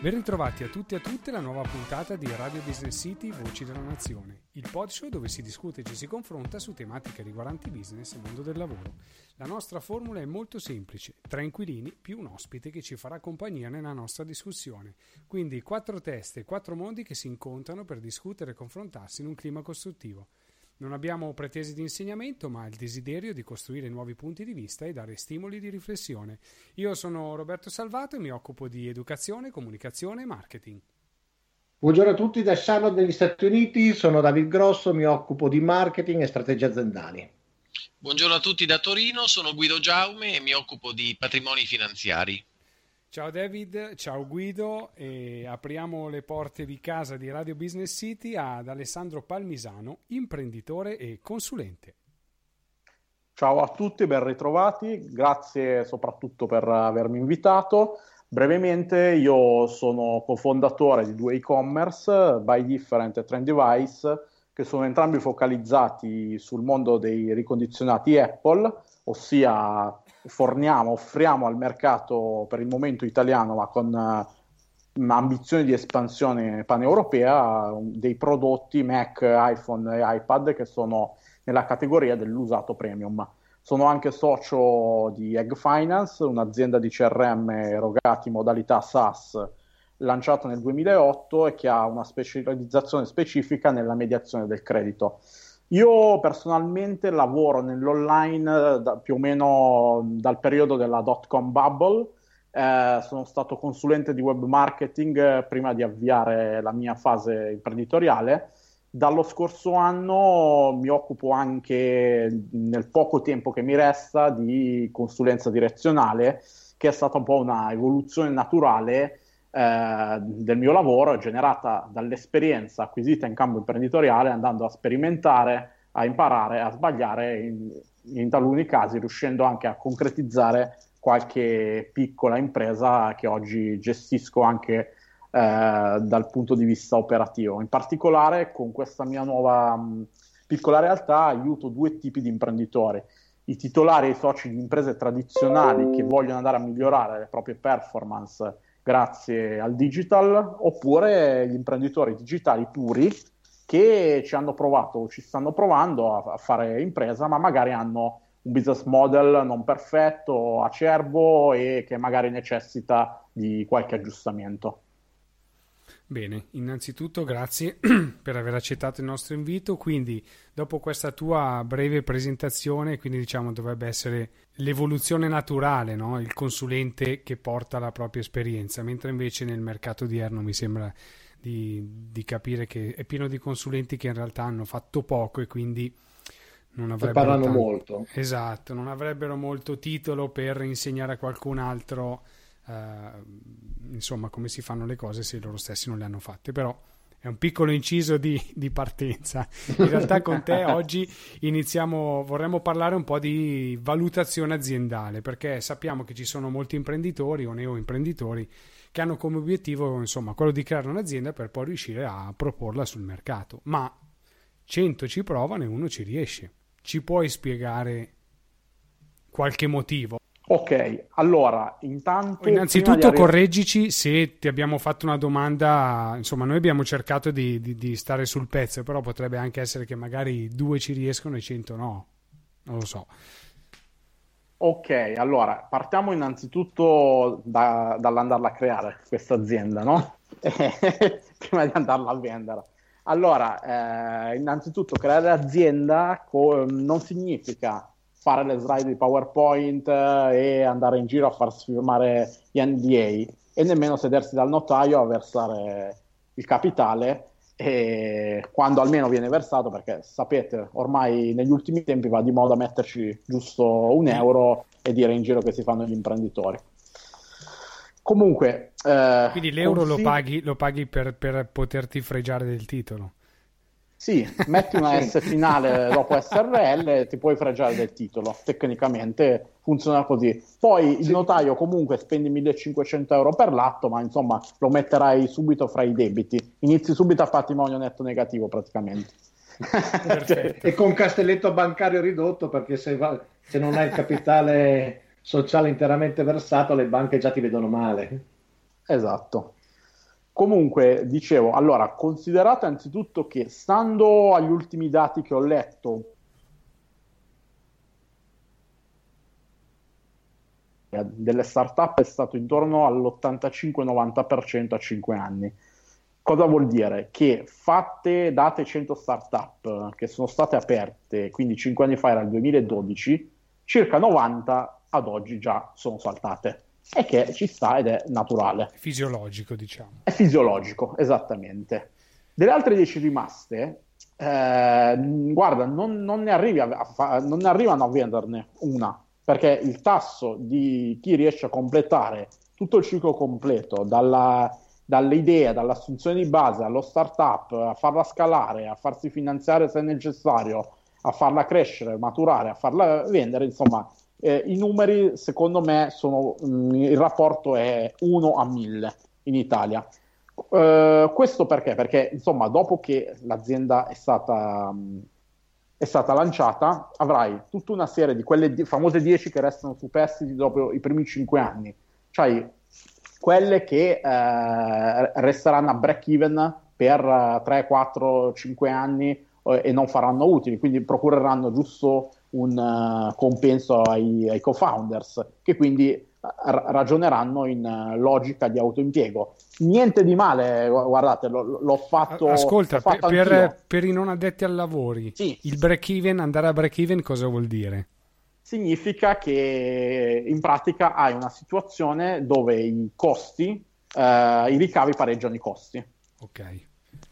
Ben ritrovati a tutti e a tutte la nuova puntata di Radio Business City Voci della Nazione, il pod dove si discute e ci si confronta su tematiche riguardanti business e mondo del lavoro. La nostra formula è molto semplice, tre inquilini più un ospite che ci farà compagnia nella nostra discussione. Quindi quattro teste e quattro mondi che si incontrano per discutere e confrontarsi in un clima costruttivo. Non abbiamo pretese di insegnamento, ma il desiderio di costruire nuovi punti di vista e dare stimoli di riflessione. Io sono Roberto Salvato e mi occupo di educazione, comunicazione e marketing. Buongiorno a tutti da Charlotte negli Stati Uniti, sono David Grosso, mi occupo di marketing e strategie aziendali. Buongiorno a tutti da Torino, sono Guido Giaume e mi occupo di patrimoni finanziari. Ciao David, ciao Guido e apriamo le porte di casa di Radio Business City ad Alessandro Palmisano, imprenditore e consulente. Ciao a tutti, ben ritrovati, grazie soprattutto per avermi invitato. Brevemente, io sono cofondatore di due e-commerce, Buy Different e Trend Device, che sono entrambi focalizzati sul mondo dei ricondizionati Apple, ossia forniamo, offriamo al mercato per il momento italiano, ma con uh, ambizioni di espansione paneuropea, dei prodotti Mac, iPhone e iPad che sono nella categoria dell'usato premium. Sono anche socio di Egg Finance, un'azienda di CRM erogati in modalità SaaS lanciata nel 2008 e che ha una specializzazione specifica nella mediazione del credito. Io personalmente lavoro nell'online eh, da, più o meno dal periodo della dot com bubble. Eh, sono stato consulente di web marketing eh, prima di avviare la mia fase imprenditoriale. Dallo scorso anno mi occupo anche, nel poco tempo che mi resta, di consulenza direzionale, che è stata un po' una evoluzione naturale eh, del mio lavoro è generata dall'esperienza acquisita in campo imprenditoriale, andando a sperimentare, a imparare, a sbagliare, in, in taluni casi riuscendo anche a concretizzare qualche piccola impresa che oggi gestisco anche eh, dal punto di vista operativo. In particolare con questa mia nuova mh, piccola realtà aiuto due tipi di imprenditori. I titolari e i soci di imprese tradizionali che vogliono andare a migliorare le proprie performance grazie al digital, oppure gli imprenditori digitali puri che ci hanno provato o ci stanno provando a, a fare impresa, ma magari hanno un business model non perfetto, acerbo e che magari necessita di qualche aggiustamento. Bene, innanzitutto grazie per aver accettato il nostro invito. Quindi, dopo questa tua breve presentazione, quindi diciamo dovrebbe essere l'evoluzione naturale, no? il consulente che porta la propria esperienza, mentre invece nel mercato odierno mi sembra di, di capire che è pieno di consulenti che in realtà hanno fatto poco e quindi non avrebbero parlano tanto... molto. Esatto, non avrebbero molto titolo per insegnare a qualcun altro uh, insomma come si fanno le cose se loro stessi non le hanno fatte. Però è un piccolo inciso di, di partenza. In realtà con te oggi iniziamo vorremmo parlare un po' di valutazione aziendale perché sappiamo che ci sono molti imprenditori o neoimprenditori che hanno come obiettivo insomma quello di creare un'azienda per poi riuscire a proporla sul mercato. Ma 100 ci provano e uno ci riesce. Ci puoi spiegare qualche motivo Ok, allora intanto... Innanzitutto arri- correggici se ti abbiamo fatto una domanda, insomma noi abbiamo cercato di, di, di, stare sul pezzo, però potrebbe anche essere che magari due ci riescono e cento no, non lo so. Ok, allora partiamo innanzitutto da, dall'andarla a creare questa azienda, no? Prima di andarla a vendere. Allora, eh, innanzitutto creare azienda co- non significa fare le slide di PowerPoint eh, e andare in giro a far firmare gli NDA e nemmeno sedersi dal notaio a versare il capitale. E quando almeno viene versato perché sapete ormai negli ultimi tempi va di moda metterci giusto un euro e dire in giro che si fanno gli imprenditori. Comunque eh, quindi l'euro consigli... lo paghi, lo paghi per, per poterti fregiare del titolo sì, metti una S finale dopo SRL e ti puoi fregiare del titolo. Tecnicamente funziona così. Poi il sì. notaio comunque spendi 1500 euro per l'atto, ma insomma lo metterai subito fra i debiti. Inizi subito a patrimonio netto negativo praticamente. e con castelletto bancario ridotto perché se, va, se non hai il capitale sociale interamente versato le banche già ti vedono male. Esatto. Comunque, dicevo, allora, considerato anzitutto che stando agli ultimi dati che ho letto, delle startup è stato intorno all'85-90% a 5 anni. Cosa vuol dire? Che fatte, date 100 startup che sono state aperte, quindi 5 anni fa era il 2012, circa 90 ad oggi già sono saltate. E che ci sta ed è naturale. Fisiologico, diciamo. È fisiologico, esattamente. Delle altre 10 rimaste, eh, guarda, non, non, ne a, non ne arrivano a venderne una perché il tasso di chi riesce a completare tutto il ciclo completo, dalla, dall'idea, dall'assunzione di base allo startup, a farla scalare, a farsi finanziare se necessario, a farla crescere, maturare, a farla vendere, insomma, eh, i numeri secondo me sono, mh, mm, il rapporto è 1 a 1000 in Italia. Uh, questo perché? Perché insomma, dopo che l'azienda è stata mh, mm, è stata lanciata, avrai tutta una serie di quelle di- famose 10 che restano superstiti dopo i primi 5 anni, cioè quelle che eh, resteranno a break even per 3, 4, 5 anni eh, e non faranno utili, quindi procureranno giusto un uh, compenso ai, ai co-founders che quindi ragioneranno in uh, logica di autoimpiego. Niente di male, guardate, lo, l'ho fatto. Ascolta, l'ho fatto per, per, i non addetti ai lavori, sì. il break even, andare a break even, cosa vuol dire? Significa che in pratica hai una situazione dove i costi, uh, i ricavi pareggiano i costi. Ok.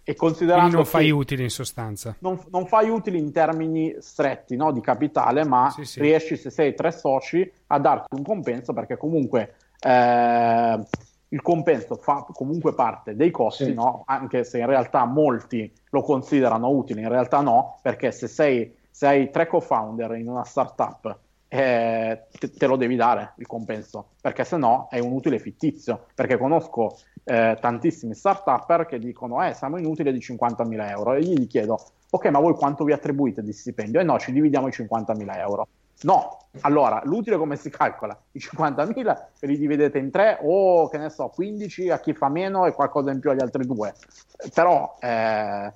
E considerando Quindi non fai utili in sostanza. Non, non, fai utili in termini stretti no, di capitale, ma sì, sì. riesci, se sei tre soci, a darti un compenso perché comunque eh, il compenso fa comunque parte dei costi, sì. no? anche se in realtà molti lo considerano utile, in realtà no, perché se sei, se hai tre co-founder in una startup eh, te, lo devi dare il compenso, perché se no è un utile fittizio, perché conosco eh, tantissimi start-upper che dicono eh siamo inutili di 50.000 euro e gli chiedo ok ma voi quanto vi attribuite di stipendio? E no ci dividiamo i 50.000 euro. No, allora l'utile come si calcola? I 50.000 ve li dividete in tre o che ne so 15 a chi fa meno e qualcosa in più agli altri due, però eh,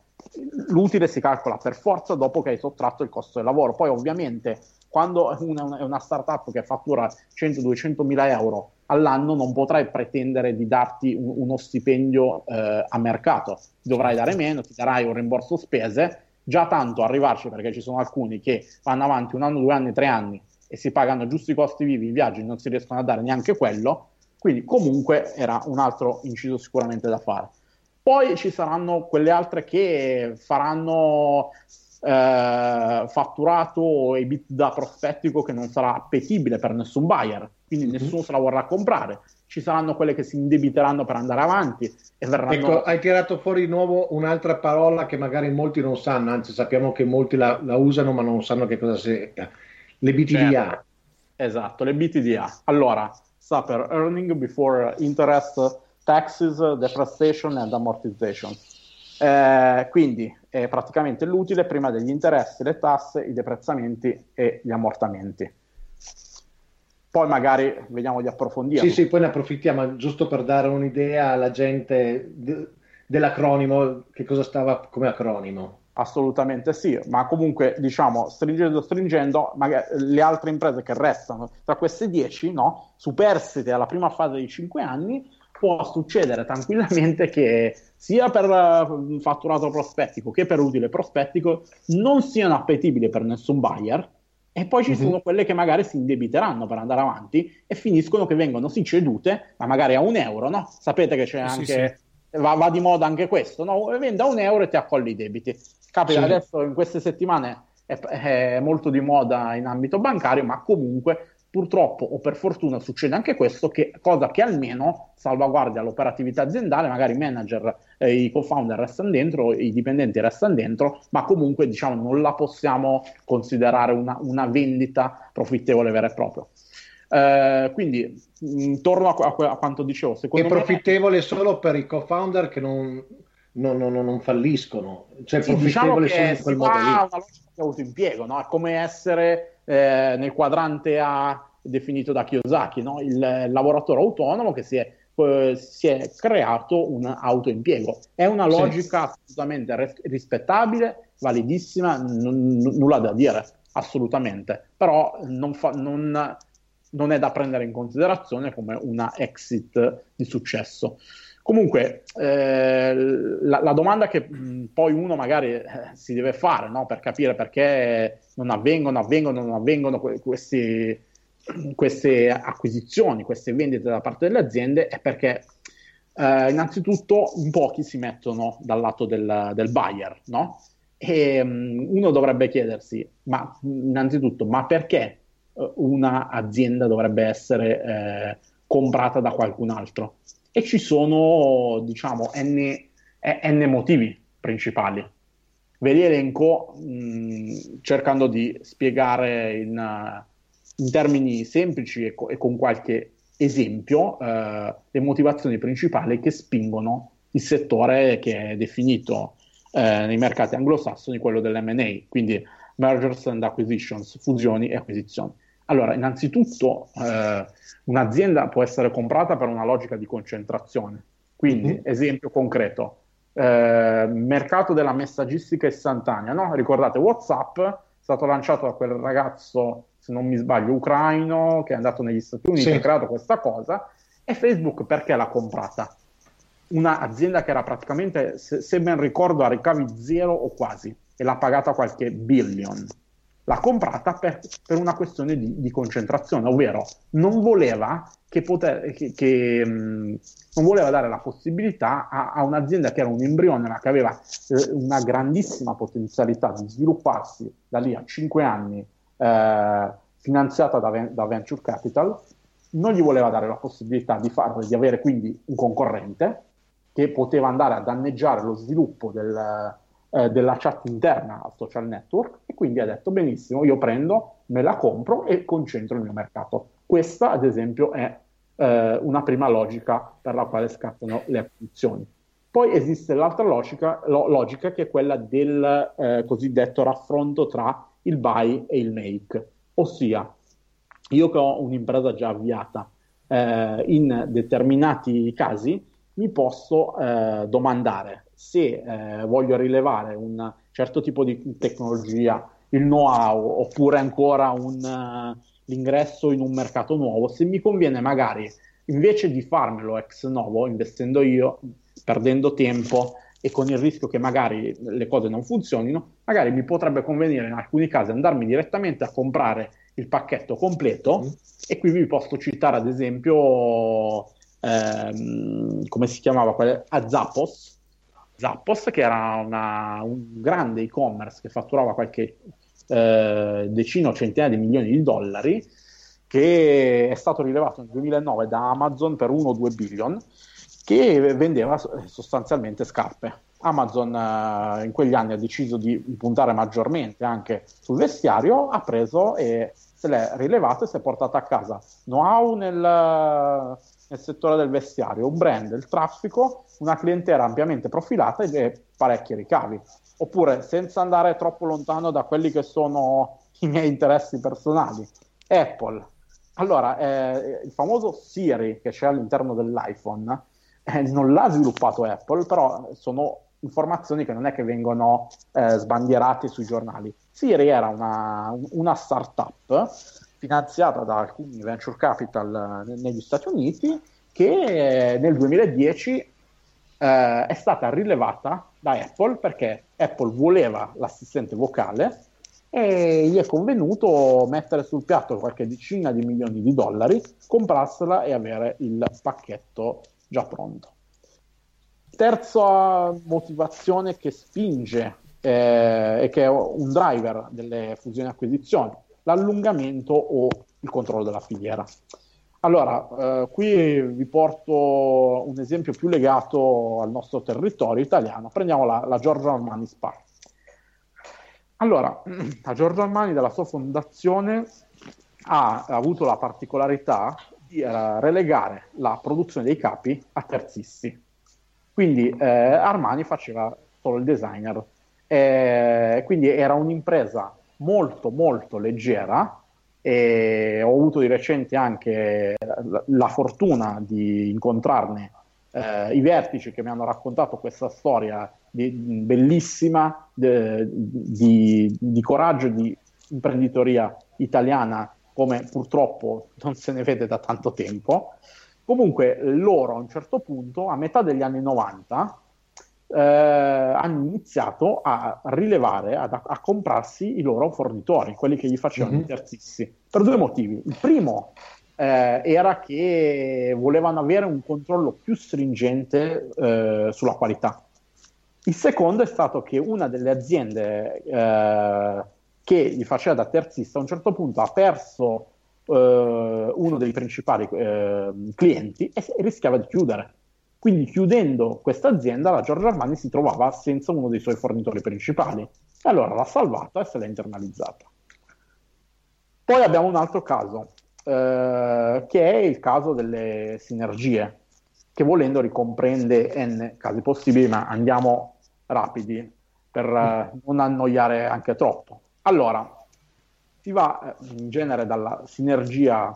l'utile si calcola per forza dopo che hai sottratto il costo del lavoro. Poi ovviamente quando una, è una startup che fattura 100-200 mila euro all'anno non potrai pretendere di darti un, uno stipendio eh, a mercato, dovrai dare meno, ti darai un rimborso spese, già tanto arrivarci perché ci sono alcuni che vanno avanti un anno, due anni, tre anni e si pagano giusto i costi vivi, i viaggi, non si riescono a dare neanche quello, quindi comunque era un altro inciso sicuramente da fare. Poi ci saranno quelle altre che faranno eh, fatturato e bit da prospettico che non sarà appetibile per nessun buyer, quindi mm-hmm. nessuno se la vorrà comprare. Ci saranno quelle che si indebiteranno per andare avanti e verranno... Ecco, hai tirato fuori di nuovo un'altra parola che magari molti non sanno, anzi sappiamo che molti la, la usano ma non sanno che cosa sia. Le BTDA. Certo. Esatto, le BTDA. Allora, sta per Earning Before Interest, Taxes, Depreciation and Amortization. Eh, quindi è praticamente l'utile prima degli interessi, le tasse, i deprezzamenti e gli ammortamenti. Poi magari vediamo di approfondire. Sì, sì, poi ne approfittiamo giusto per dare un'idea alla gente de- dell'acronimo, che cosa stava come acronimo. Assolutamente sì, ma comunque diciamo stringendo stringendo, magari le altre imprese che restano tra queste 10, no, superstite alla prima fase di 5 anni, può succedere tranquillamente che sia per uh, fatturato prospettico che per utile prospettico non siano appetibili per nessun buyer e poi ci mm-hmm. sono quelle che magari si indebiteranno per andare avanti e finiscono che vengono sì cedute, ma magari a un euro, no? Sapete che c'è anche, sì, sì. Va, va, di moda anche questo, no? Vende a un euro e ti accogli i debiti. Capita sì. adesso in queste settimane è, è molto di moda in ambito bancario, ma comunque purtroppo o per fortuna succede anche questo, che, cosa che almeno salvaguardia l'operatività aziendale, magari i manager, eh, i co-founder restano dentro, i dipendenti restano dentro, ma comunque diciamo non la possiamo considerare una, una vendita profittevole vera e propria. Eh, quindi intorno a, a, a, quanto dicevo, secondo è me... profittevole solo per i co-founder che non, non, non, non falliscono, cioè sì, diciamo profittevole diciamo solo in quel modo lì. una logica di autoimpiego, no? è come essere eh, nel quadrante A definito da Kiyosaki, no? il, lavoratore autonomo che si è eh, si è creato un autoimpiego. È una logica sì. assolutamente res- rispettabile, validissima, n- n- nulla da dire, assolutamente, però non, fa- non, non è da prendere in considerazione come una exit di successo. Comunque, eh, la, la, domanda che poi uno magari eh, si deve fare no? per capire perché non avvengono, avvengono, non avvengono que- questi, queste acquisizioni, queste vendite da parte delle aziende è perché eh, innanzitutto in pochi si mettono dal lato del, del buyer, no? E uno dovrebbe chiedersi, ma innanzitutto, ma perché uh, un'azienda dovrebbe essere eh, comprata da qualcun altro? E ci sono, diciamo, n, n motivi principali. Ve li elenco mh, cercando di spiegare in, in termini semplici e, co- e, con qualche esempio eh, le motivazioni principali che spingono il settore che è definito eh, nei mercati anglosassoni quello dell'M&A, quindi mergers and acquisitions, fusioni e acquisizioni. Allora, innanzitutto eh, un'azienda può essere comprata per una logica di concentrazione. Quindi, mm-hmm. esempio concreto, eh, mercato della messaggistica istantanea, no? Ricordate, WhatsApp è stato lanciato da quel ragazzo, se non mi sbaglio, ucraino, che è andato negli Stati Uniti e ha creato questa cosa, e Facebook perché l'ha comprata? Un'azienda che era praticamente, se, se ben ricordo, a ricavi zero o quasi, e l'ha pagata qualche billion l'ha comprata per, per una questione di, di, concentrazione, ovvero non voleva, che poter, che, che, mh, non voleva dare la possibilità a, a, un'azienda che era un embrione, ma che aveva eh, una grandissima potenzialità di svilupparsi da lì a 5 anni, eh, finanziata da, da, Venture Capital, non gli voleva dare la possibilità di, far, di avere quindi un concorrente che poteva andare a danneggiare lo sviluppo del, eh, della chat interna al social network e quindi ha detto benissimo, io prendo, me la compro e concentro il mio mercato. Questa ad esempio è eh, una prima logica per la quale scattano le acquisizioni. Poi esiste l'altra logica, lo, logica che è quella del eh, cosiddetto raffronto tra il buy e il make, ossia io che ho un'impresa già avviata eh, in determinati casi mi posso eh, domandare se eh, voglio rilevare un certo tipo di tecnologia, il know-how oppure ancora un, uh, l'ingresso in un mercato nuovo, se mi conviene magari invece di farmelo ex novo, investendo io, perdendo tempo e con il rischio che magari le cose non funzionino, magari mi potrebbe convenire in alcuni casi andarmi direttamente a comprare il pacchetto completo mm. e qui vi posso citare ad esempio ehm, come si chiamava a Zappos Zappos che era una, un grande e-commerce che fatturava qualche eh, decina o centinaia di milioni di dollari che è stato rilevato nel 2009 da Amazon per 1-2 billion che vendeva sostanzialmente scarpe. Amazon eh, in quegli anni ha deciso di puntare maggiormente anche sul vestiario, ha preso e se l'è rilevato e si è portato a casa know-how nel, nel settore del vestiario, un brand, il traffico, una clientela ampiamente profilata e parecchi ricavi. Oppure, senza andare troppo lontano da quelli che sono i miei interessi personali, Apple. Allora, eh, il famoso Siri che c'è all'interno dell'iPhone eh, non l'ha sviluppato Apple, però sono informazioni che non è che vengono eh, sbandierate sui giornali. Siri era una, una startup finanziata da alcuni venture capital eh, negli Stati Uniti che nel 2010 eh, è stata rilevata da Apple perché Apple voleva l'assistente vocale e gli è convenuto mettere sul piatto qualche decina di milioni di dollari, comprarsela e avere il pacchetto già pronto. Terza motivazione che spinge eh, e che è un driver delle fusioni e acquisizioni, l'allungamento o il controllo della filiera. Allora, eh, qui vi porto un esempio più legato al nostro territorio italiano. Prendiamo la, la Giorgio Armani Spa. Allora, la Giorgio Armani dalla sua fondazione ha avuto la particolarità di uh, relegare la produzione dei capi a terzisti. Quindi eh, Armani faceva solo il designer, eh, quindi era un'impresa molto molto leggera e ho avuto di recente anche la, la fortuna di incontrarne eh, i vertici che mi hanno raccontato questa storia di, bellissima de, di, di coraggio di imprenditoria italiana come purtroppo non se ne vede da tanto tempo. Comunque loro a un certo punto, a metà degli anni 90, eh, hanno iniziato a rilevare, ad, a, comprarsi i loro fornitori, quelli che gli facevano mm-hmm. i terzisti, per due motivi. Il primo eh, era che volevano avere un controllo più stringente eh, sulla qualità. Il secondo è stato che una delle aziende eh, che gli faceva da terzista a un certo punto ha perso eh, uno dei principali eh, clienti e rischiava di chiudere. Quindi chiudendo questa azienda la Giorgio Armani si trovava senza uno dei suoi fornitori principali e allora l'ha salvata e se l'ha internalizzata. Poi abbiamo un altro caso, eh, che è il caso delle sinergie, che volendo ricomprende n casi possibili, ma andiamo rapidi per eh, non annoiare anche troppo. Allora, si va eh, in genere dalla sinergia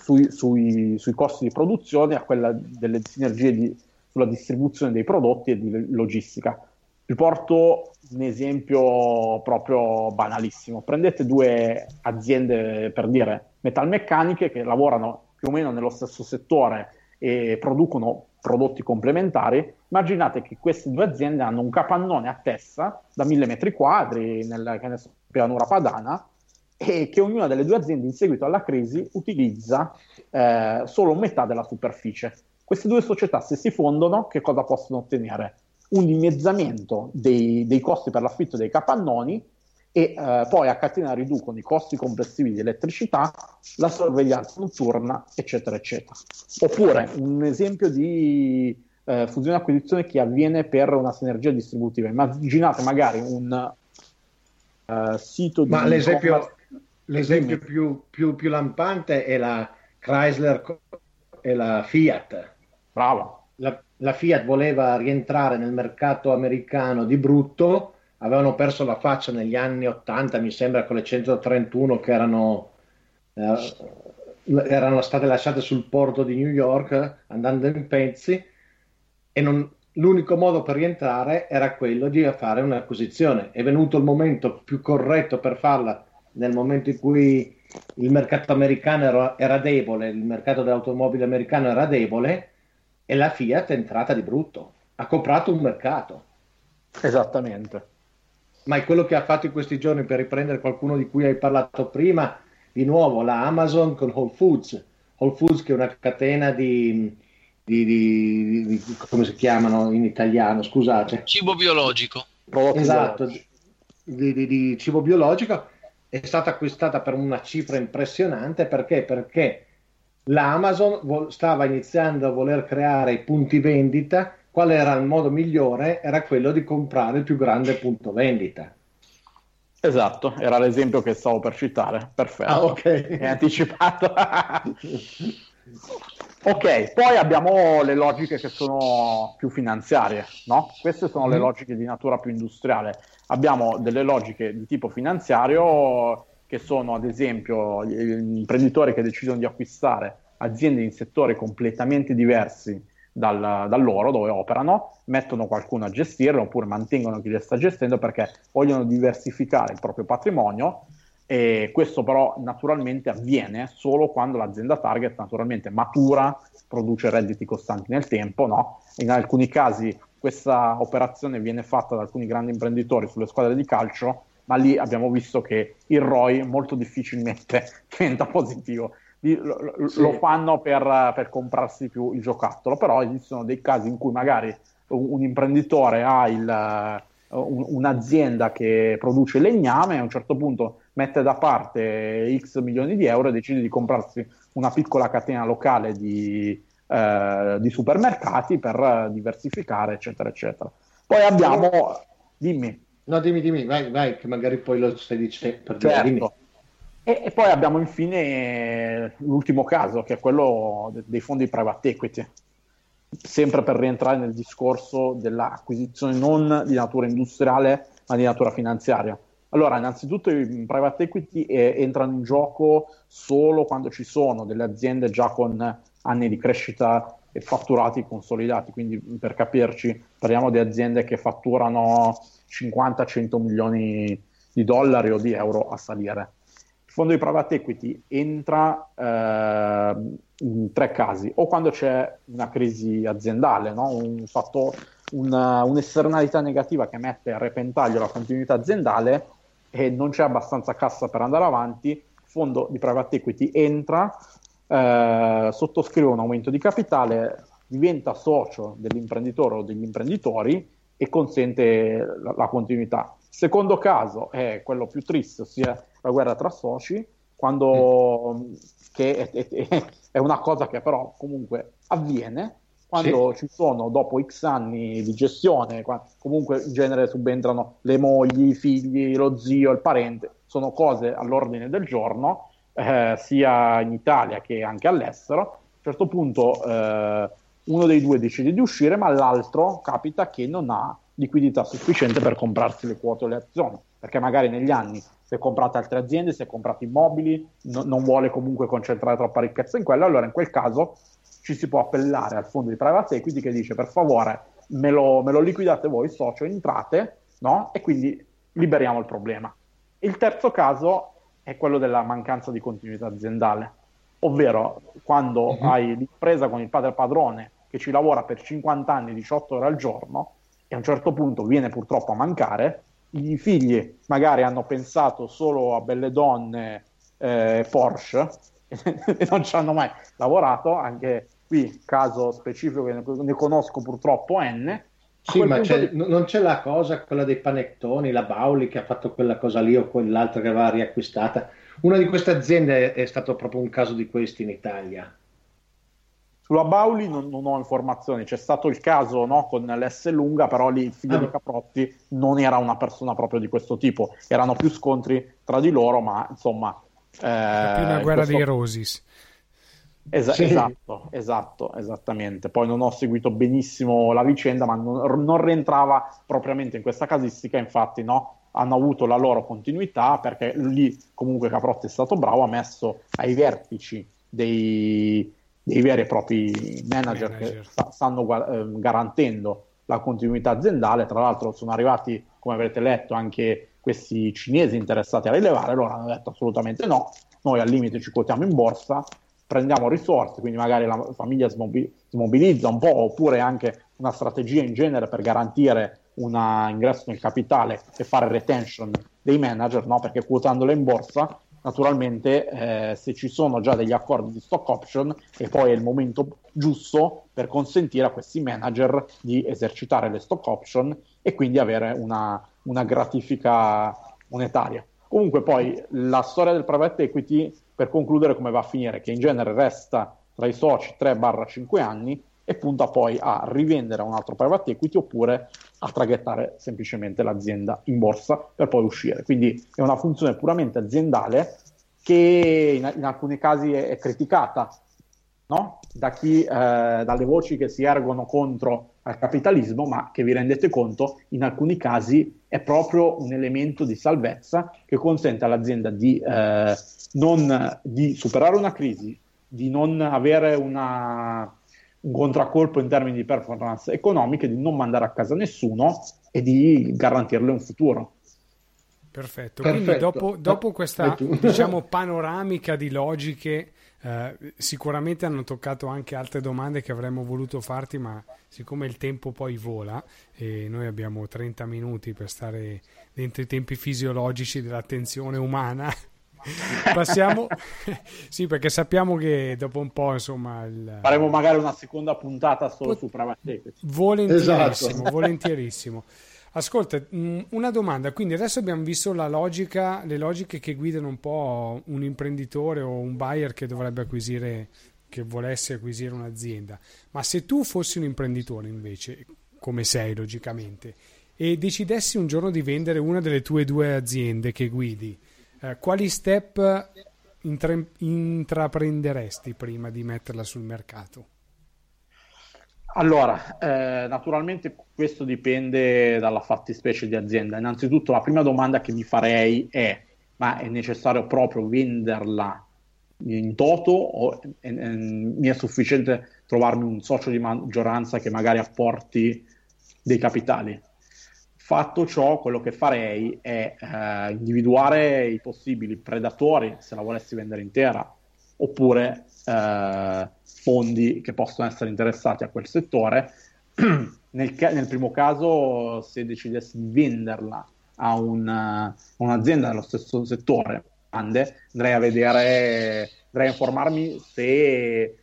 sui, sui, sui, costi di produzione a quella delle sinergie di, sulla distribuzione dei prodotti e di logistica. Vi porto un esempio proprio banalissimo. Prendete due aziende, per dire, metalmeccaniche che lavorano più o meno nello stesso settore e producono prodotti complementari. Immaginate che queste due aziende hanno un capannone a testa da mille metri quadri nella pianura padana e che ognuna delle due aziende in seguito alla crisi utilizza eh, solo metà della superficie. Queste due società, se si fondono, che cosa possono ottenere? Un dimezzamento dei, dei costi per l'affitto dei capannoni e eh, poi a catena riducono i costi complessivi di elettricità, la sorveglianza notturna, eccetera, eccetera. Oppure un esempio di eh, fusione e acquisizione che avviene per una sinergia distributiva. Immaginate magari un uh, sito di... Ma l'esempio, l'esempio più, più, più, lampante è la Chrysler e la Fiat. Bravo. La, la, Fiat voleva rientrare nel mercato americano di brutto, avevano perso la faccia negli anni 80, mi sembra, con le 131 che erano, eh, erano state lasciate sul porto di New York andando in pezzi e non, l'unico modo per rientrare era quello di fare un'acquisizione. È venuto il momento più corretto per farla nel momento in cui il mercato americano era, era debole, il mercato dell'automobile americano era debole e la Fiat è entrata di brutto. Ha comprato un mercato. Esattamente. Ma è quello che ha fatto in questi giorni per riprendere qualcuno di cui hai parlato prima, di nuovo la Amazon con Whole Foods. Whole Foods che è una catena di, di, di, di, come si chiamano in italiano, scusate. Cibo biologico. Esatto, di, cibo biologico è stata acquistata per una cifra impressionante perché? Perché l'Amazon stava iniziando a voler creare i punti vendita. Qual era il modo migliore? Era quello di comprare il più grande punto vendita. Esatto, era l'esempio che stavo per citare. Perfetto. Ah, ok. È anticipato. Ok, poi abbiamo le logiche che sono più finanziarie, no? Queste sono le mm. logiche di natura più industriale. Abbiamo delle logiche di tipo finanziario che sono ad esempio gli imprenditori che decidono di acquistare aziende in settori completamente diversi dal, dal, loro, dove operano, mettono qualcuno a gestirle oppure mantengono chi le sta gestendo perché vogliono diversificare il proprio patrimonio e questo però naturalmente avviene solo quando l'azienda target naturalmente matura, produce redditi costanti nel tempo, no? In alcuni casi questa operazione viene fatta da alcuni grandi imprenditori sulle squadre di calcio, ma lì abbiamo visto che il ROI molto difficilmente diventa positivo. Lo, sì. lo fanno per, per, comprarsi più il giocattolo, però esistono dei casi in cui magari un, un imprenditore ha il, un, un'azienda che produce legname a un certo punto mette da parte X milioni di euro e decide di comprarsi una piccola catena locale di, eh, di supermercati per diversificare, eccetera, eccetera. Poi abbiamo... Dimmi. No, dimmi, dimmi, vai, vai, che magari poi lo stai dicendo. Certo. E, e, poi abbiamo infine l'ultimo caso, che è quello dei fondi private equity, sempre per rientrare nel discorso dell'acquisizione non di natura industriale, ma di natura finanziaria. Allora, innanzitutto i private equity eh, entrano in gioco solo quando ci sono delle aziende già con anni di crescita e fatturati consolidati, quindi per capirci parliamo di aziende che fatturano 50-100 milioni di dollari o di euro a salire. Fondo di private equity entra eh, in tre casi, o quando c'è una crisi aziendale, no? un fatto, una, un'esternalità negativa che mette a repentaglio la continuità aziendale, e non c'è abbastanza cassa per andare avanti, fondo di private equity entra, eh, sottoscrive un aumento di capitale, diventa socio dell'imprenditore o degli imprenditori e consente la, la continuità. Secondo caso è quello più triste, ossia la guerra tra soci, quando, mm. che è, è, è, una cosa che però comunque avviene quando sì. ci sono dopo X anni di gestione, comunque in genere subentrano le mogli, i figli, lo zio, il parente, sono cose all'ordine del giorno, eh, sia in Italia che anche all'estero. A un certo punto eh, uno dei due decide di uscire, ma l'altro capita che non ha liquidità sufficiente per comprarsi le quote o le azioni, perché magari negli anni si è comprato altre aziende, si è comprato immobili, no, non vuole comunque concentrare troppa ricchezza in quello, allora in quel caso ci si può appellare al fondo di private equity che dice per favore me lo, me lo liquidate voi socio, entrate, no? E quindi liberiamo il problema. Il terzo caso è quello della mancanza di continuità aziendale, ovvero quando uh-huh. hai l'impresa con il padre padrone che ci lavora per 50 anni, 18 ore al giorno, e a un certo punto viene purtroppo a mancare, i figli magari hanno pensato solo a belle donne eh, Porsche e non ci hanno mai lavorato, anche qui caso specifico che ne conosco purtroppo N. Sì, ma c'è, di... non c'è la cosa, quella dei panettoni, la Bauli che ha fatto quella cosa lì o quell'altra che aveva riacquistata. Una di queste aziende è stato proprio un caso di questi in Italia. Sulla Bauli non, non ho informazioni, c'è stato il caso no, con l'S lunga, però lì il figlio ah. di Caprotti non era una persona proprio di questo tipo, erano più scontri tra di loro, ma insomma... Eh, più una guerra questo... dei Rosis. Es- sì. Esatto, esatto, esattamente. Poi non ho seguito benissimo la vicenda, ma non, non rientrava propriamente in questa casistica, infatti, no? Hanno avuto la loro continuità perché lì comunque Caprotti è stato bravo, ha messo ai vertici dei, dei veri e propri manager, manager. che sta, stanno eh, garantendo la continuità aziendale. Tra l'altro sono arrivati, come avrete letto, anche questi cinesi interessati a rilevare, loro hanno detto assolutamente no, noi al limite ci quotiamo in borsa, prendiamo risorse, quindi magari la famiglia smobilizza un po', oppure anche una strategia in genere per garantire un ingresso nel capitale e fare retention dei manager, no? perché quotandole in borsa, naturalmente eh, se ci sono già degli accordi di stock option e poi è il momento giusto per consentire a questi manager di esercitare le stock option e quindi avere una, una gratifica monetaria. Comunque poi la storia del private equity per concludere come va a finire, che in genere resta tra i soci 3-5 anni e punta poi a rivendere a un altro private equity oppure a traghettare semplicemente l'azienda in borsa per poi uscire. Quindi è una funzione puramente aziendale che in, in alcuni casi è, è criticata no? da chi, eh, dalle voci che si ergono contro al capitalismo, ma che vi rendete conto in alcuni casi è proprio un elemento di salvezza che consente all'azienda di, eh, non, di superare una crisi, di non avere una, un contraccolpo in termini di performance economiche, di non mandare a casa nessuno e di garantirle un futuro. Perfetto, Perfetto. quindi dopo, dopo questa diciamo, panoramica di logiche eh, sicuramente hanno toccato anche altre domande che avremmo voluto farti, ma siccome il tempo poi vola e noi abbiamo 30 minuti per stare dentro i tempi fisiologici dell'attenzione umana, passiamo. sì, perché sappiamo che dopo un po', insomma, il... faremo magari una seconda puntata solo Pot... su Private Volentierissimo, esatto. volentierissimo. Ascolta, mm, una domanda, quindi adesso abbiamo visto la logica, le logiche che guidano un po' un imprenditore o un buyer che dovrebbe acquisire, che volesse acquisire un'azienda, ma se tu fossi un imprenditore invece, come sei logicamente, e decidessi un giorno di vendere una delle tue due aziende che guidi, eh, quali step intra- intraprenderesti prima di metterla sul mercato? Allora, eh, naturalmente questo dipende dalla fattispecie di azienda. Innanzitutto la prima domanda che mi farei è, ma è necessario proprio venderla in toto o è, è, mi è sufficiente trovarmi un socio di maggioranza che magari apporti dei capitali? Fatto ciò, quello che farei è eh, individuare i possibili predatori se la volessi vendere intera, oppure eh, fondi che possono essere interessati a quel settore. nel, nel, primo caso, se decidessi di venderla a un, un'azienda dello stesso settore andrei a vedere, andrei a informarmi se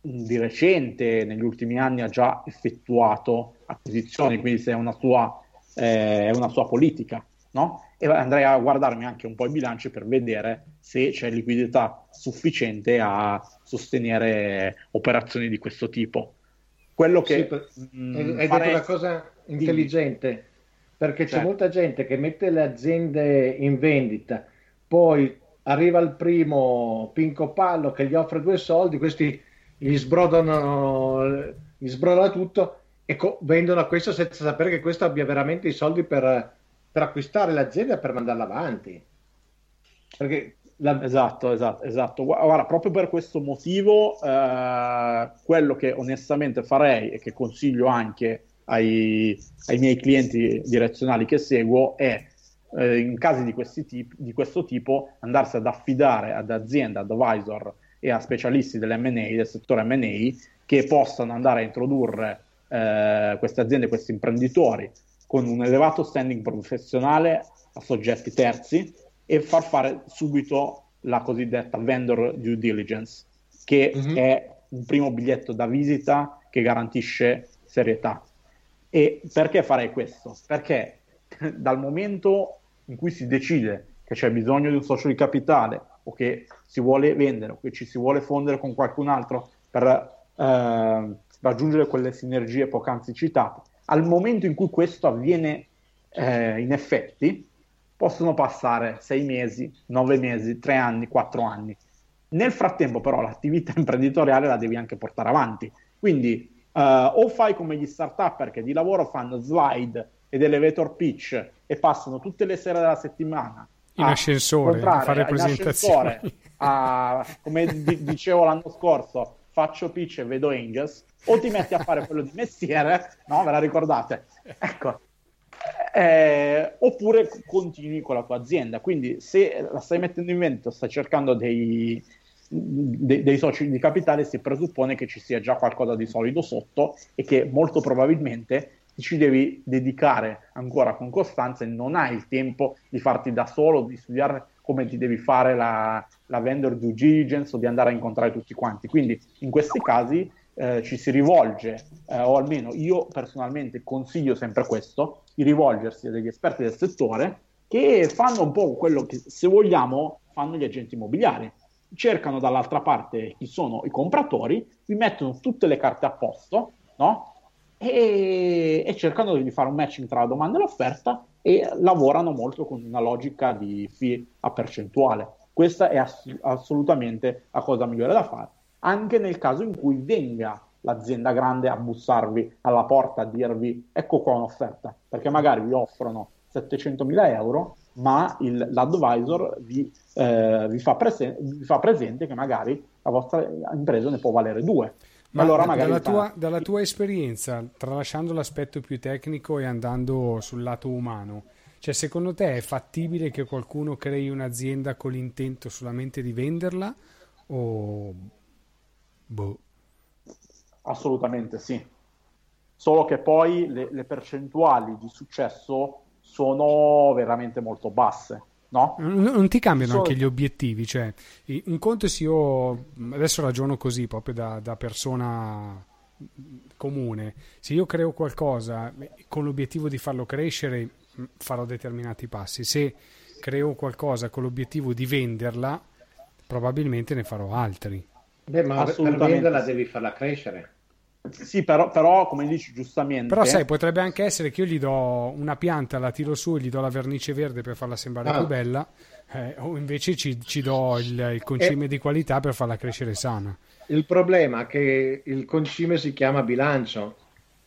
di recente, negli ultimi anni, ha già effettuato acquisizioni, quindi se è una sua eh, è una sua politica, no? E andrei a guardarmi anche un po' i bilanci per vedere se c'è liquidità sufficiente a sostenere operazioni di questo tipo. Quello che sì, mh, hai, hai farei... detto una cosa intelligente, Dimmi. perché c'è certo. molta gente che mette le aziende in vendita, poi arriva il primo Pinco Pallo che gli offre due soldi, questi gli sbrodano, gli sbroda tutto e co- vendono a questo senza sapere che questo abbia veramente i soldi per, per acquistare l'azienda per mandarla avanti. Perché la... Esatto, esatto, esatto. Guarda, proprio per questo motivo, eh, quello che onestamente farei e che consiglio anche ai, ai miei clienti direzionali che seguo è, eh, in casi di, tipi, di, questo tipo, andarsi ad affidare ad aziende, advisor e a specialisti dell'M&A, del settore M&A, che possano andare a introdurre eh, queste aziende, questi imprenditori con un elevato standing professionale a soggetti terzi e far fare subito la cosiddetta vendor due diligence, che mm-hmm. è un primo biglietto da visita che garantisce serietà. E perché farei questo? Perché dal momento in cui si decide che c'è bisogno di un socio di capitale o che si vuole vendere o che ci si vuole fondere con qualcun altro per eh, raggiungere quelle sinergie poc'anzi citate. Al momento in cui questo avviene eh, in effetti, possono passare sei mesi, nove mesi, tre anni, quattro anni. Nel frattempo, però, l'attività imprenditoriale la devi anche portare avanti. Quindi, uh, o fai come gli start-up che di lavoro fanno slide ed elevator pitch e passano tutte le sere della settimana in ascensore a fare presentazioni. A, come d- dicevo l'anno scorso, faccio pitch e vedo angels, o ti metti a fare quello di mestiere, no? Ve la ricordate? Ecco. Eh, oppure continui con la tua azienda. Quindi, se la stai mettendo in vendita, stai cercando dei, dei, dei, soci di capitale, si presuppone che ci sia già qualcosa di solido sotto e che molto probabilmente ci devi dedicare ancora con costanza e non hai il tempo di farti da solo, di studiare come ti devi fare la, la vendor due diligence o di andare a incontrare tutti quanti. Quindi in questi casi eh, ci si rivolge, eh, o almeno io personalmente consiglio sempre questo, di rivolgersi a degli esperti del settore che fanno un po' quello che, se vogliamo, fanno gli agenti immobiliari. Cercano dall'altra parte chi sono i compratori, vi mettono tutte le carte a posto, no? E, e cercano di fare un matching tra la domanda e l'offerta e lavorano molto con una logica di fee a percentuale. Questa è ass- assolutamente la cosa migliore da fare, anche nel caso in cui venga l'azienda grande a bussarvi alla porta a dirvi ecco qua un'offerta, perché magari vi offrono 700.000 euro, ma il, l'advisor vi, eh, vi, fa presen- vi, fa presente che magari la vostra impresa ne può valere due. Ma allora dalla, tua, dalla tua esperienza, tralasciando l'aspetto più tecnico e andando sul lato umano, cioè, secondo te è fattibile che qualcuno crei un'azienda con l'intento solamente di venderla? O... Boh. Assolutamente sì. Solo che poi le, le percentuali di successo sono veramente molto basse. No? Non ti cambiano anche gli obiettivi? Cioè, un conto se io adesso ragiono così proprio da, da, persona comune. Se io creo qualcosa con l'obiettivo di farlo crescere, farò determinati passi. Se creo qualcosa con l'obiettivo di venderla, probabilmente ne farò altri. Beh, ma per venderla devi farla crescere. Sì, però, però, come dici giustamente. Però sai, potrebbe anche essere che io gli do una pianta, la tiro su e gli do la vernice verde per farla sembrare ah. più bella, eh, o invece ci, ci do il, il concime eh. di qualità per farla crescere sana. il problema è che il concime si chiama bilancio.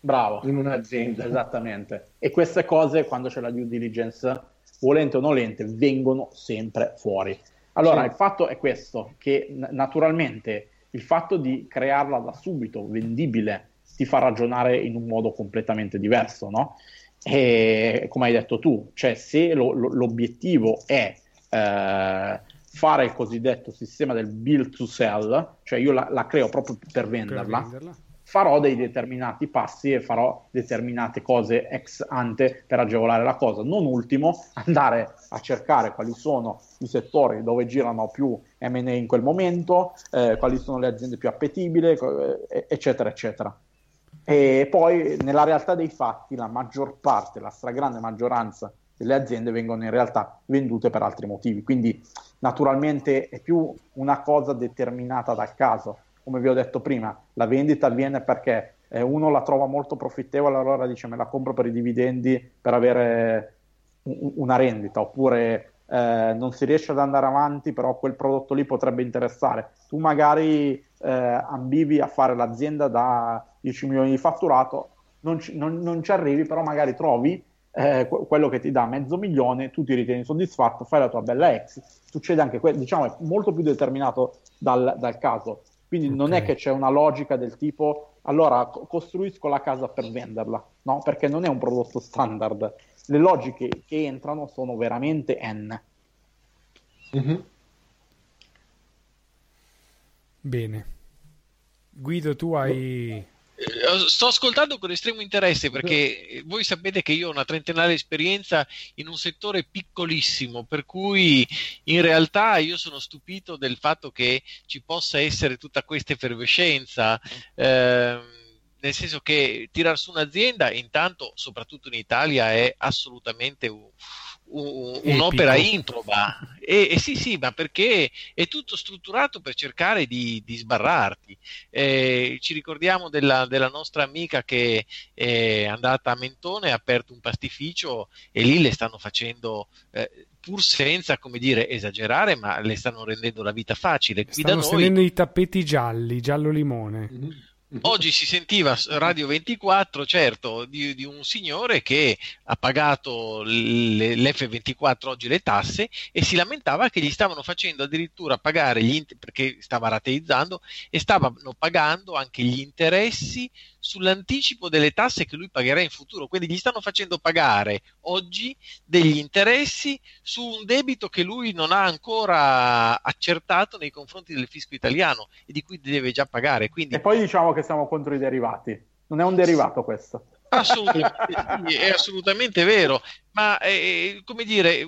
Bravo. In un'azienda. Esattamente. E queste cose, quando c'è la due diligence, volente o nolente, vengono sempre fuori. Allora, sì. il fatto è questo, che naturalmente il fatto di crearla da subito, vendibile, ti fa ragionare in un modo completamente diverso, no? E come hai detto tu, cioè se lo, lo, l'obiettivo è eh, fare il cosiddetto sistema del build to sell, cioè io la, la creo proprio per venderla, per venderla, farò dei determinati passi e farò determinate cose ex ante per agevolare la cosa. Non ultimo, andare a cercare quali sono i settori dove girano più M&A in quel momento, eh, quali sono le aziende più appetibili, eh, eccetera, eccetera. E poi nella realtà dei fatti la maggior parte, la stragrande maggioranza delle aziende vengono in realtà vendute per altri motivi, quindi naturalmente è più una cosa determinata dal caso. Come vi ho detto prima, la vendita avviene perché eh, uno la trova molto profittevole, allora dice me la compro per i dividendi per avere un, una rendita, oppure eh, non si riesce ad andare avanti, però quel prodotto lì potrebbe interessare. Tu magari eh, ambivi a fare l'azienda da 10 milioni di fatturato, non ci, non, non ci arrivi, però magari trovi eh, quello che ti dà mezzo milione, tu ti ritieni soddisfatto, fai la tua bella ex. Succede anche questo, diciamo, è molto più determinato dal, dal caso. Quindi okay. non è che c'è una logica del tipo, allora costruisco la casa per venderla, no? Perché non è un prodotto standard. Le logiche che entrano sono veramente N. Mm-hmm. Bene. Guido, tu hai sto ascoltando con estremo interesse perché voi sapete che io ho una trentennale esperienza in un settore piccolissimo, per cui in realtà io sono stupito del fatto che ci possa essere tutta questa effervescenza. Eh, nel senso che tirare su un'azienda, intanto, soprattutto in Italia, è assolutamente un, un'opera improba. E, e, sì, sì, ma perché è tutto strutturato per cercare di, di sbarrarti. Eh, ci ricordiamo della, della, nostra amica che è andata a Mentone, ha aperto un pastificio e lì le stanno facendo. Eh, pur senza, come dire, esagerare, ma le stanno rendendo la vita facile. Qui stanno tenendo i tappeti gialli, giallo limone. Mm-hmm. Oggi si sentiva Radio 24, certo, di, di un signore che ha pagato le, l'F24 oggi le tasse e si lamentava che gli stavano facendo addirittura pagare gli inter- perché stava rateizzando e stavano pagando anche gli interessi sull'anticipo delle tasse che lui pagherà in futuro. Quindi gli stanno facendo pagare oggi degli interessi su un debito che lui non ha ancora accertato nei confronti del fisco italiano e di cui deve già pagare. Quindi... E poi diciamo che siamo contro i derivati. Non è un derivato questo. Assolutamente, sì, è assolutamente vero, ma eh, come dire,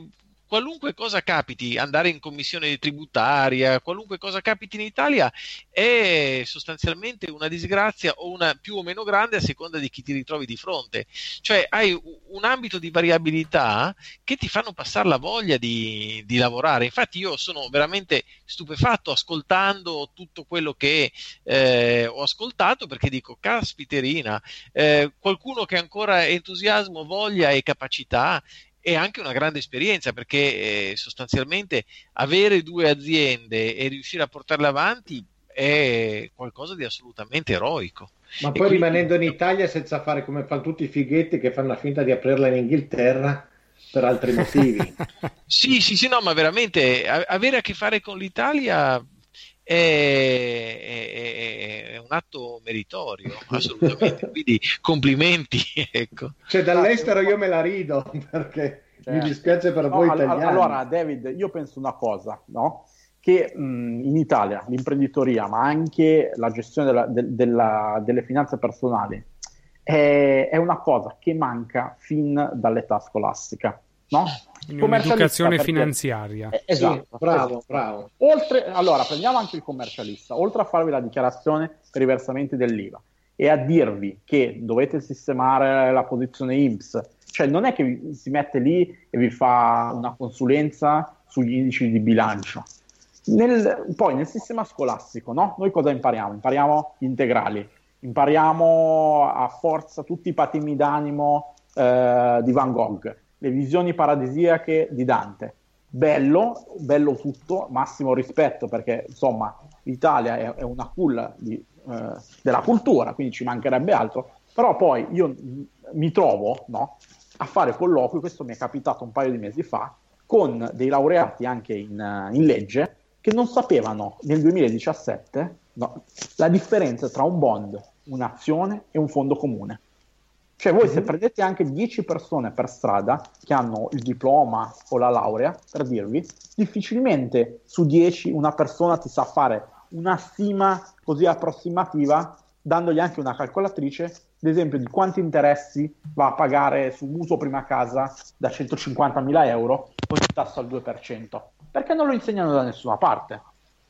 qualunque cosa capiti, andare in commissione tributaria, qualunque cosa capiti in Italia è sostanzialmente una disgrazia o una più o meno grande a seconda di chi ti ritrovi di fronte. Cioè hai un ambito di variabilità che ti fanno passare la voglia di, di lavorare. Infatti io sono veramente stupefatto ascoltando tutto quello che eh, ho ascoltato perché dico, caspiterina, eh, qualcuno che ancora entusiasmo, voglia e capacità è anche una grande esperienza perché eh, sostanzialmente avere due aziende e riuscire a portarle avanti è qualcosa di assolutamente eroico. Ma poi quindi... rimanendo in Italia senza fare come fanno tutti i fighetti che fanno la finta di aprirla in Inghilterra per altri motivi. sì, sì, sì, no, ma veramente avere a che fare con l'Italia è, è, è, un atto meritorio, assolutamente. Quindi complimenti. Ecco. Cioè, dall'estero io me la rido perché cioè, mi dispiace per no, voi italiani. Allora, David, io penso una cosa, no? che mh, in Italia l'imprenditoria, ma anche la gestione della, de, della, delle finanze personali, è, è una cosa che manca fin dall'età scolastica. No? Un'educazione finanziaria. Eh, esatto, sì, bravo, esatto. bravo. Oltre, allora, prendiamo anche il commercialista. Oltre a farvi la dichiarazione per i versamenti dell'IVA e a dirvi che dovete sistemare la posizione IMSS, cioè non è che vi, si mette lì e vi fa una consulenza sugli indici di bilancio. Nel, poi nel sistema scolastico, no? Noi cosa impariamo? Impariamo gli integrali, impariamo a forza tutti i patimi d'animo eh, di Van Gogh le visioni paradisiache di Dante. Bello, bello tutto, massimo rispetto perché insomma l'Italia è, è una culla di, eh, della cultura, quindi ci mancherebbe altro, però poi io mi trovo no, a fare colloqui, questo mi è capitato un paio di mesi fa, con dei laureati anche in, in legge che non sapevano nel 2017 no, la differenza tra un bond, un'azione e un fondo comune. Cioè voi se mhm. prendete anche 10 persone per strada che hanno il diploma o la laurea, per dirvi, difficilmente su 10 una persona ti sa fare una stima così approssimativa, dandogli anche una calcolatrice, ad esempio di quanti interessi va a pagare su mutuo prima casa da 150.000 euro con il tasso al 2%. Perché non lo insegnano da nessuna parte?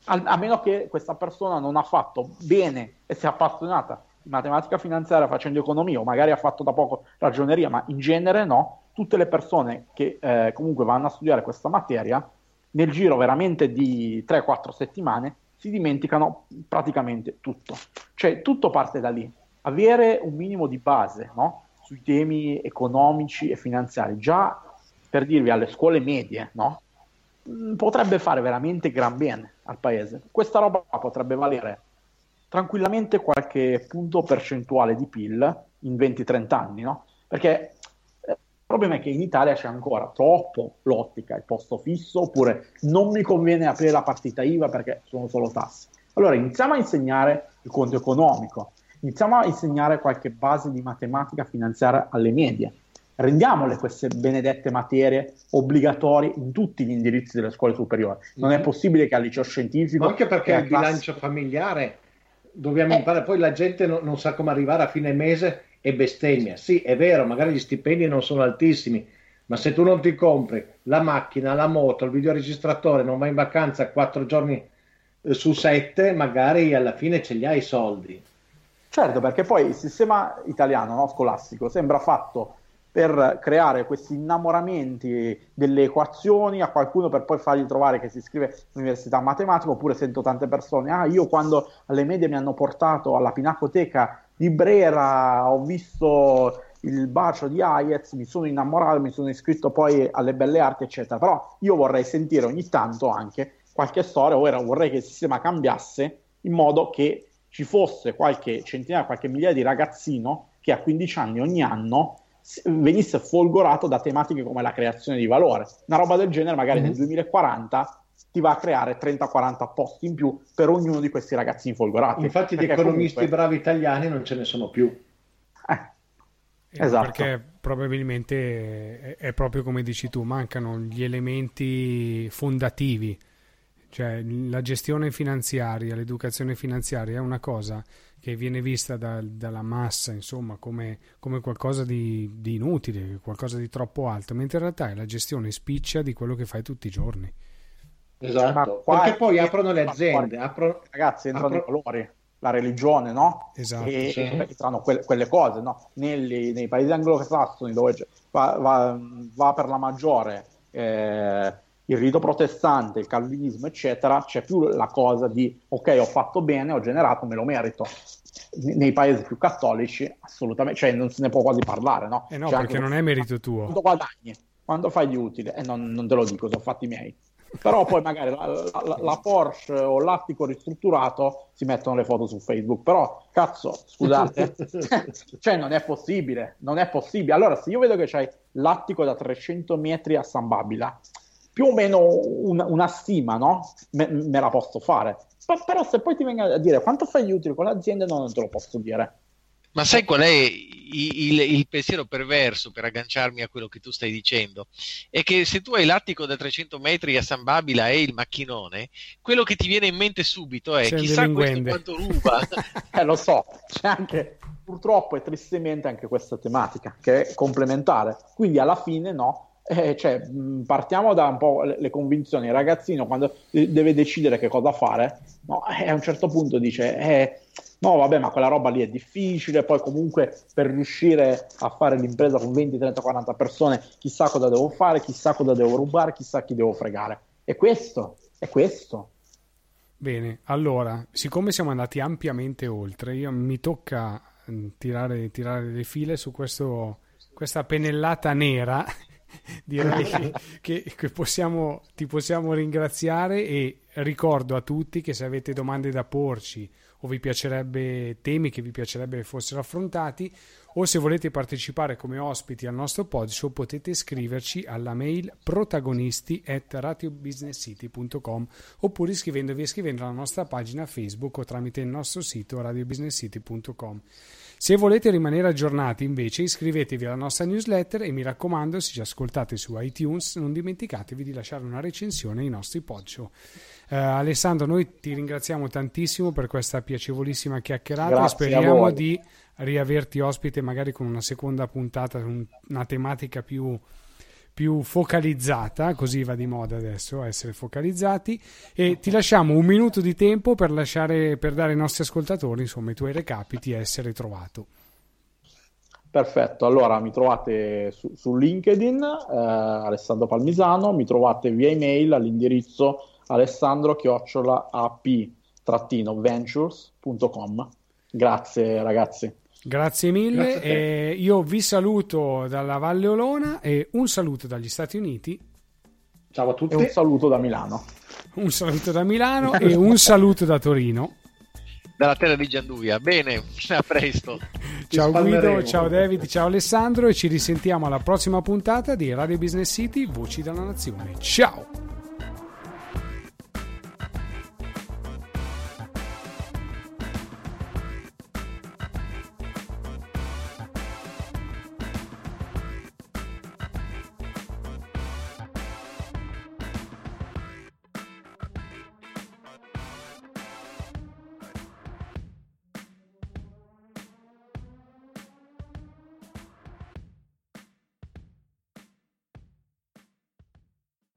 A meno che questa persona non ha fatto bene e sia appassionata matematica finanziaria facendo economia o magari ha fatto da poco ragioneria, ma in genere no, tutte le persone che eh, comunque vanno a studiare questa materia, nel giro veramente di 3-4 settimane, si dimenticano praticamente tutto. Cioè tutto parte da lì. Avere un minimo di base no? sui temi economici e finanziari, già per dirvi alle scuole medie, no? Mm, potrebbe fare veramente gran bene al paese. Questa roba potrebbe valere tranquillamente qualche punto percentuale di PIL in 20-30 anni, no? Perché eh, il problema è che in Italia c'è ancora troppo l'ottica, il posto fisso, oppure non mi conviene aprire la partita IVA perché sono solo tasse. Allora iniziamo a insegnare il conto economico, iniziamo a insegnare qualche base di matematica finanziaria alle medie, rendiamole queste benedette materie obbligatorie in tutti gli indirizzi delle scuole superiori. Non è mm-hmm. possibile che al liceo scientifico... Ma anche perché il bilancio familiare dobbiamo eh. imparare, poi la gente no, non sa come arrivare a fine mese e bestemmia. Sì, è vero, magari gli stipendi non sono altissimi, ma se tu non ti compri la macchina, la moto, il videoregistratore, non vai in vacanza quattro giorni eh, su sette, magari alla fine ce li hai i soldi. Certo, perché poi il sistema italiano no, scolastico sembra fatto per creare questi innamoramenti delle equazioni a qualcuno per poi fargli trovare che si iscrive all'università matematica, oppure sento tante persone, ah io quando alle medie mi hanno portato alla pinacoteca di Brera ho visto il bacio di Hayez, mi sono innamorato, mi sono iscritto poi alle belle arti, eccetera. Però io vorrei sentire ogni tanto anche qualche storia, o vorrei che il sistema cambiasse in modo che ci fosse qualche centinaia, qualche migliaia di ragazzino che a 15 anni ogni anno venisse folgorato da tematiche come la creazione di valore. Una roba del genere magari mm-hmm. nel 2040 ti va a creare 30-40 posti in più per ognuno di questi ragazzini folgorati. Infatti di economisti comunque... bravi italiani non ce ne sono più. Eh, eh esatto. Perché probabilmente è proprio come dici tu, mancano gli elementi fondativi cioè la gestione finanziaria, l'educazione finanziaria è una cosa che viene vista da, dalla massa insomma come, come qualcosa di, di, inutile, qualcosa di troppo alto, mentre in realtà è la gestione spiccia di quello che fai tutti i giorni. Esatto, qua, perché poi aprono le aziende, aprono, ragazzi entrano apro... i colori, la religione, no? Esatto. E, sì. entrano quelle, quelle, cose, no? Nelli, nei paesi anglosassoni dove va, va, va per la maggiore... Eh, il rito protestante, il calvinismo, eccetera, c'è più la cosa di ok, ho fatto bene, ho generato, me lo merito. Nei paesi più cattolici, assolutamente, cioè non se ne può quasi parlare, no? Eh no, cioè, perché non è merito tuo. Quando guadagni, quando fai di utile, e eh, non, non, te lo dico, sono fatti miei. Però poi magari la, la, la, Porsche o l'attico ristrutturato si mettono le foto su Facebook. Però, cazzo, scusate, cioè non è possibile, non è possibile. Allora, se io vedo che c'hai l'attico da 300 metri a San Babila, più o meno una, una stima, no? Me, me, la posso fare. P- però se poi ti venga a dire quanto fai gli utili con l'azienda, no, non te lo posso dire. Ma sai qual è il, il, pensiero perverso per agganciarmi a quello che tu stai dicendo? È che se tu hai l'attico da 300 metri a San Babila e il macchinone, quello che ti viene in mente subito è c'è chissà questo quanto ruba. eh, lo so, c'è anche purtroppo e tristemente anche questa tematica che è complementare. Quindi alla fine no, eh, cioè, partiamo da un po' le, le, convinzioni. Il ragazzino, quando deve decidere che cosa fare, no, eh, a un certo punto dice: eh, No, vabbè, ma quella roba lì è difficile. Poi, comunque, per riuscire a fare l'impresa con 20, 30, 40 persone, chissà cosa devo fare, chissà cosa devo rubare, chissà chi devo fregare. E questo, è questo. Bene, allora, siccome siamo andati ampiamente oltre, io mi tocca mm, tirare, tirare le file su questo, questa pennellata nera direi che, che possiamo, ti possiamo ringraziare e ricordo a tutti che se avete domande da porci o vi piacerebbe temi che vi piacerebbe fossero affrontati o se volete partecipare come ospiti al nostro podshow potete scriverci alla mail protagonisti at radiobusinesscity.com oppure iscrivendovi e scrivendo alla nostra pagina Facebook o tramite il nostro sito radiobusinesscity.com. Se volete rimanere aggiornati invece iscrivetevi alla nostra newsletter e mi raccomando se ci ascoltate su iTunes non dimenticatevi di lasciare una recensione ai nostri podshow. Uh, Alessandro, noi ti ringraziamo tantissimo per questa piacevolissima chiacchierata. Grazie Speriamo di riaverti ospite magari con una seconda puntata, una tematica più, più focalizzata, così va di moda adesso essere focalizzati. E ti lasciamo un minuto di tempo per, lasciare, per dare ai nostri ascoltatori insomma, i tuoi recapiti e essere trovato. Perfetto, allora mi trovate su, su LinkedIn, eh, Alessandro Palmisano, mi trovate via email all'indirizzo alessandro-ap-ventures.com. Grazie ragazzi. Grazie mille. Grazie eh, io vi saluto dalla Valle Olona e un saluto dagli Stati Uniti. Ciao a tutti. E un saluto da Milano. Un saluto da Milano e un saluto da Torino. Dalla terra di Gianduia. Bene, a presto. ciao Guido, ciao David, ciao Alessandro e ci risentiamo alla prossima puntata di Radio Business City, Voci dalla Nazione. Ciao!